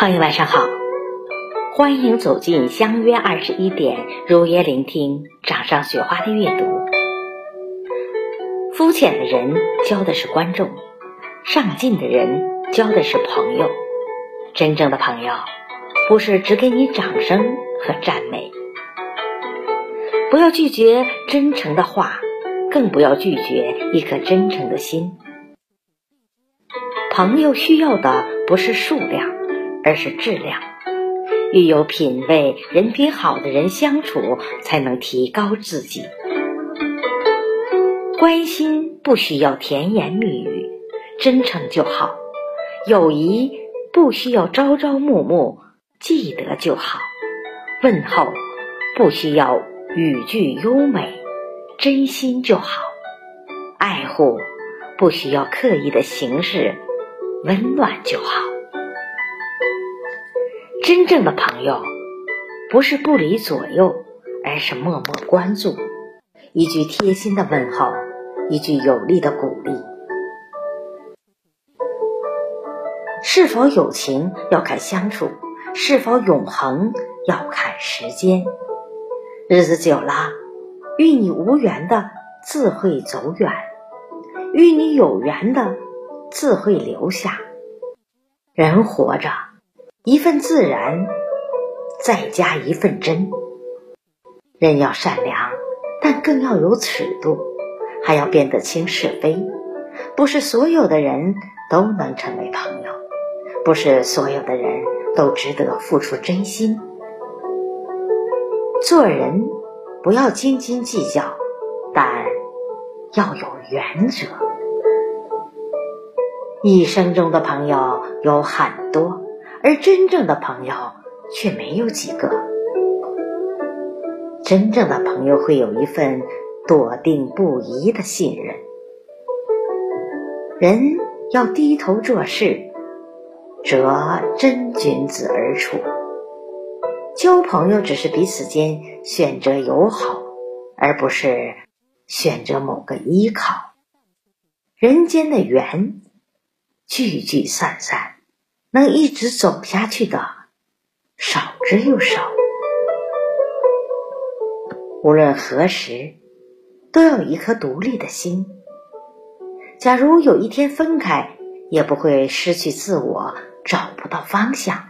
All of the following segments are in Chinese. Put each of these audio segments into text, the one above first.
朋友晚上好，欢迎走进相约二十一点，如约聆听掌上雪花的阅读。肤浅的人交的是观众，上进的人交的是朋友。真正的朋友，不是只给你掌声和赞美。不要拒绝真诚的话，更不要拒绝一颗真诚的心。朋友需要的不是数量。而是质量，与有品位、人品好的人相处，才能提高自己。关心不需要甜言蜜语，真诚就好；友谊不需要朝朝暮暮，记得就好；问候不需要语句优美，真心就好；爱护不需要刻意的形式，温暖就好。真正的朋友，不是不离左右，而是默默关注。一句贴心的问候，一句有力的鼓励。是否有情要看相处，是否永恒要看时间。日子久了，与你无缘的自会走远，与你有缘的自会留下。人活着。一份自然，再加一份真。人要善良，但更要有尺度，还要辨得清是非。不是所有的人都能成为朋友，不是所有的人都值得付出真心。做人不要斤斤计较，但要有原则。一生中的朋友有很多。而真正的朋友却没有几个。真正的朋友会有一份笃定不移的信任。人要低头做事，择真君子而处。交朋友只是彼此间选择友好，而不是选择某个依靠。人间的缘，聚聚散散。能一直走下去的少之又少。无论何时，都要有一颗独立的心。假如有一天分开，也不会失去自我，找不到方向。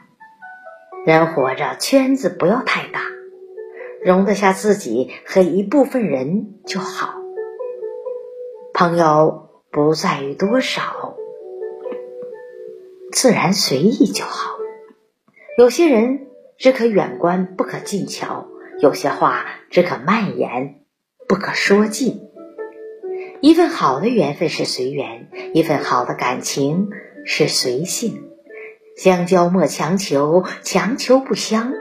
人活着，圈子不要太大，容得下自己和一部分人就好。朋友不在于多少。自然随意就好。有些人只可远观，不可近瞧；有些话只可慢言，不可说尽。一份好的缘分是随缘，一份好的感情是随性。相交莫强求，强求不相；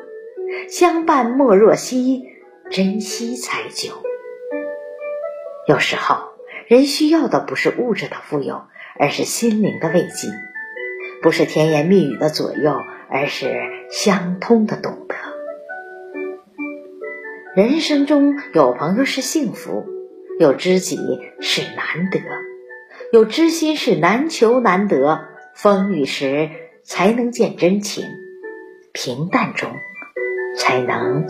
相伴莫若惜，珍惜才久。有时候，人需要的不是物质的富有，而是心灵的慰藉。不是甜言蜜语的左右，而是相通的懂得。人生中有朋友是幸福，有知己是难得，有知心是难求难得。风雨时才能见真情，平淡中才能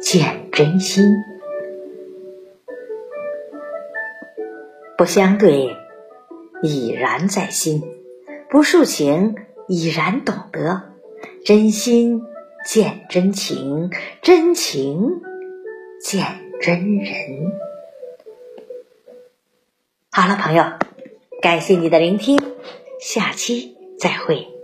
见真心。不相对，已然在心。不抒情，已然懂得；真心见真情，真情见真人。好了，朋友，感谢你的聆听，下期再会。